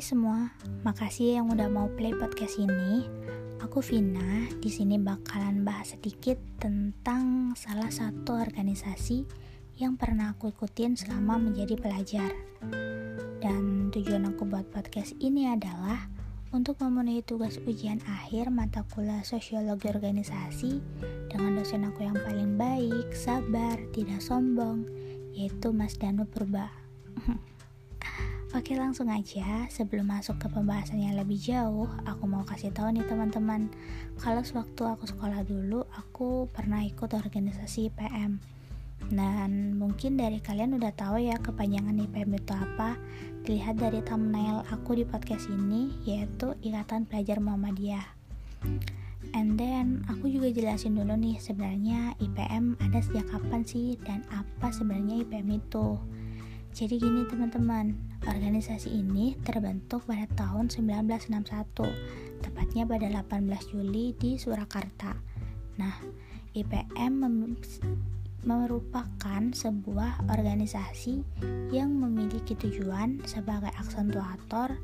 Semua, makasih yang udah mau play podcast ini. Aku Vina, di sini bakalan bahas sedikit tentang salah satu organisasi yang pernah aku ikutin selama menjadi pelajar. Dan tujuan aku buat podcast ini adalah untuk memenuhi tugas ujian akhir mata kuliah sosiologi organisasi dengan dosen aku yang paling baik, sabar, tidak sombong, yaitu Mas Danu Purba. Oke langsung aja. Sebelum masuk ke pembahasan yang lebih jauh aku mau kasih tahu nih teman-teman. Kalau sewaktu aku sekolah dulu aku pernah ikut organisasi IPM dan mungkin dari kalian udah tahu ya kepanjangan IPM itu apa. Dilihat dari thumbnail aku di podcast ini yaitu Ikatan Pelajar Muhammadiyah. And then aku juga jelasin dulu nih sebenarnya IPM ada sejak kapan sih? Dan apa sebenarnya IPM itu jadi gini teman-teman, organisasi ini terbentuk pada tahun 1961, tepatnya pada 18 Juli di Surakarta. Nah, IPM merupakan sebuah organisasi yang memiliki tujuan sebagai aksentuator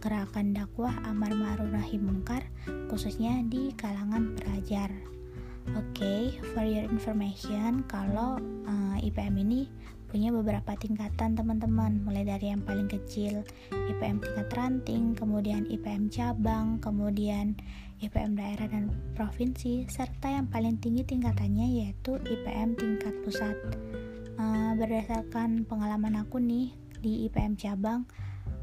gerakan dakwah amar ma'ruf nahi mungkar khususnya di kalangan pelajar. Oke, okay, for your information, kalau uh, eh, IPM ini punya beberapa tingkatan teman-teman mulai dari yang paling kecil IPM tingkat ranting kemudian IPM cabang kemudian IPM daerah dan provinsi serta yang paling tinggi tingkatannya yaitu IPM tingkat pusat uh, berdasarkan pengalaman aku nih di IPM cabang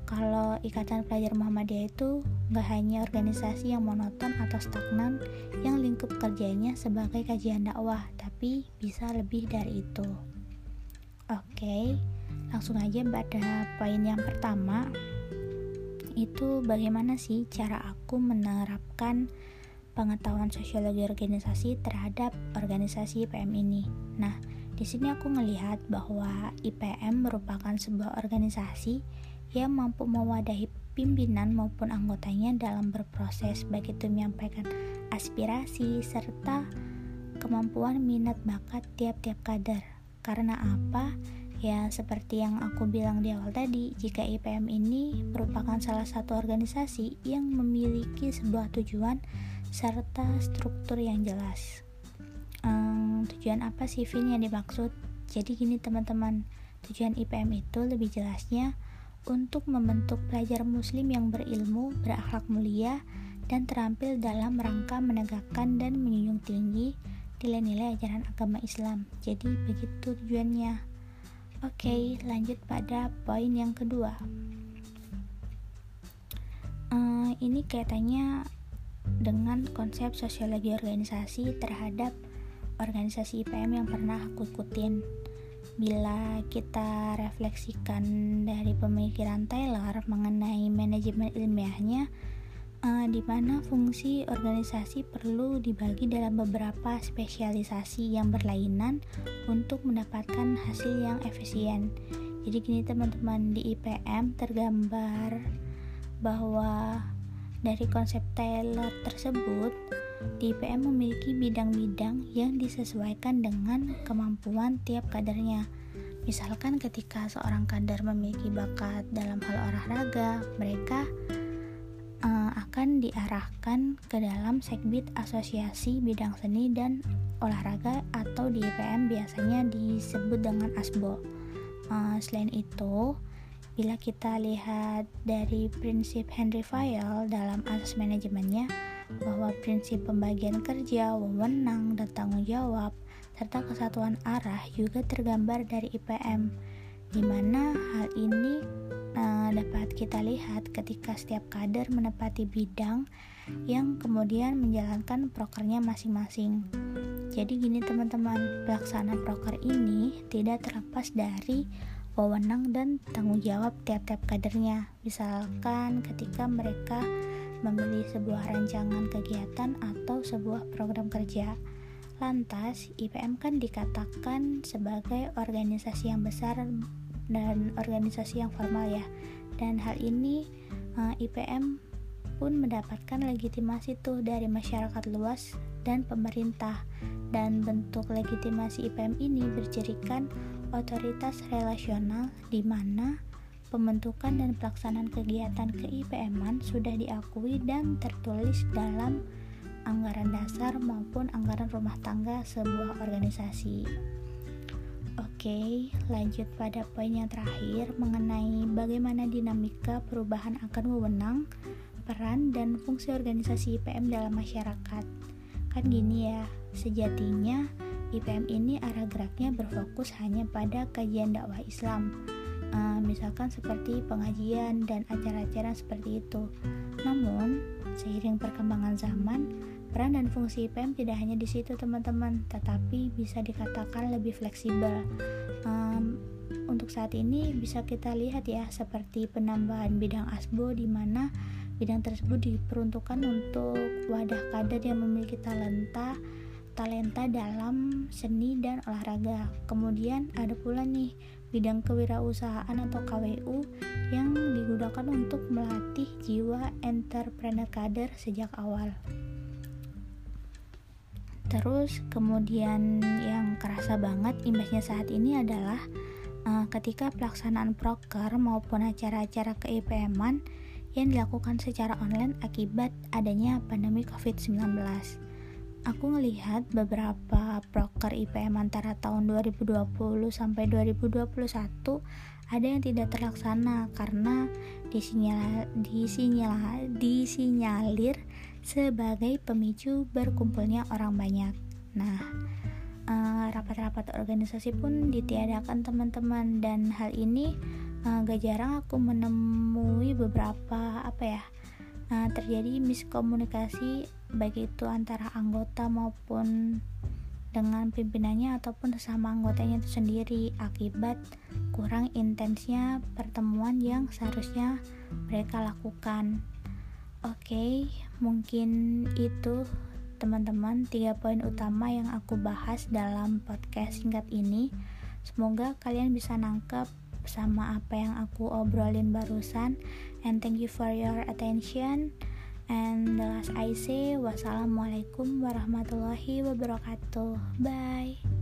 kalau Ikatan Pelajar Muhammadiyah itu nggak hanya organisasi yang monoton atau stagnan yang lingkup kerjanya sebagai kajian dakwah, tapi bisa lebih dari itu. Oke, langsung aja pada poin yang pertama itu bagaimana sih cara aku menerapkan pengetahuan sosiologi organisasi terhadap organisasi IPM ini. Nah, di sini aku melihat bahwa IPM merupakan sebuah organisasi yang mampu mewadahi pimpinan maupun anggotanya dalam berproses baik itu menyampaikan aspirasi serta kemampuan minat bakat tiap-tiap kader karena apa? Ya, seperti yang aku bilang di awal tadi, jika IPM ini merupakan salah satu organisasi yang memiliki sebuah tujuan serta struktur yang jelas. Um, tujuan apa sih Vin yang dimaksud? Jadi gini teman-teman, tujuan IPM itu lebih jelasnya untuk membentuk pelajar muslim yang berilmu, berakhlak mulia, dan terampil dalam rangka menegakkan dan menjunjung tinggi nilai-nilai ajaran agama Islam. Jadi begitu tujuannya. Oke, lanjut pada poin yang kedua. Uh, ini kaitannya dengan konsep sosiologi organisasi terhadap organisasi IPM yang pernah aku ikutin. Bila kita refleksikan dari pemikiran Taylor mengenai manajemen ilmiahnya, uh, di mana fungsi organisasi perlu dibagi dalam beberapa spesialisasi yang berlainan untuk mendapatkan hasil yang efisien. Jadi gini teman-teman di IPM tergambar bahwa dari konsep Taylor tersebut di IPM memiliki bidang-bidang yang disesuaikan dengan kemampuan tiap kadernya. Misalkan ketika seorang kader memiliki bakat dalam hal olahraga, mereka uh, akan diarahkan ke dalam segbit asosiasi bidang seni dan olahraga atau di IPM biasanya disebut dengan ASBO. Uh, selain itu, bila kita lihat dari prinsip Henry Fayol dalam asas manajemennya bahwa prinsip pembagian kerja, wewenang, dan tanggung jawab serta kesatuan arah juga tergambar dari IPM, di mana hal ini uh, dapat kita lihat ketika setiap kader menepati bidang yang kemudian menjalankan prokernya masing-masing. Jadi gini teman-teman, pelaksanaan proker ini tidak terlepas dari wewenang dan tanggung jawab tiap-tiap kadernya. Misalkan ketika mereka memilih sebuah rancangan kegiatan atau sebuah program kerja. Lantas, IPM kan dikatakan sebagai organisasi yang besar dan organisasi yang formal ya. Dan hal ini eh, IPM pun mendapatkan legitimasi tuh dari masyarakat luas dan pemerintah. Dan bentuk legitimasi IPM ini bercirikan otoritas relasional di mana pembentukan dan pelaksanaan kegiatan ke-IPM-an sudah diakui dan tertulis dalam anggaran dasar maupun anggaran rumah tangga sebuah organisasi. Oke, lanjut pada poin yang terakhir mengenai bagaimana dinamika perubahan akan wewenang, peran, dan fungsi organisasi IPM dalam masyarakat. Kan gini ya, sejatinya IPM ini arah geraknya berfokus hanya pada kajian dakwah Islam, uh, misalkan seperti pengajian dan acara-acara seperti itu. Namun, seiring perkembangan zaman, Peran dan fungsi IPM tidak hanya di situ teman-teman, tetapi bisa dikatakan lebih fleksibel. Um, untuk saat ini bisa kita lihat ya seperti penambahan bidang ASBO di mana bidang tersebut diperuntukkan untuk wadah kader yang memiliki talenta talenta dalam seni dan olahraga. Kemudian ada pula nih bidang kewirausahaan atau KWU yang digunakan untuk melatih jiwa entrepreneur kader sejak awal. Terus kemudian yang kerasa banget imbasnya saat ini adalah uh, ketika pelaksanaan proker maupun acara-acara keIPM-an yang dilakukan secara online akibat adanya pandemi COVID-19. Aku ngelihat beberapa proker IPM antara tahun 2020 sampai 2021 ada yang tidak terlaksana karena disinyal, disinyal, disinyalir sebagai pemicu berkumpulnya orang banyak. Nah, eh, rapat-rapat uh, organisasi pun ditiadakan teman-teman dan hal ini uh, gak jarang aku menemui beberapa apa ya uh, terjadi miskomunikasi baik itu antara anggota maupun dengan pimpinannya ataupun sesama anggotanya itu sendiri akibat kurang intensnya pertemuan yang seharusnya mereka lakukan. Oke, okay, mungkin itu teman-teman tiga poin utama yang aku bahas dalam podcast singkat ini. Semoga kalian bisa nangkep sama apa yang aku obrolin barusan. And thank you for your attention. And the last I say, wassalamualaikum warahmatullahi wabarakatuh. Bye.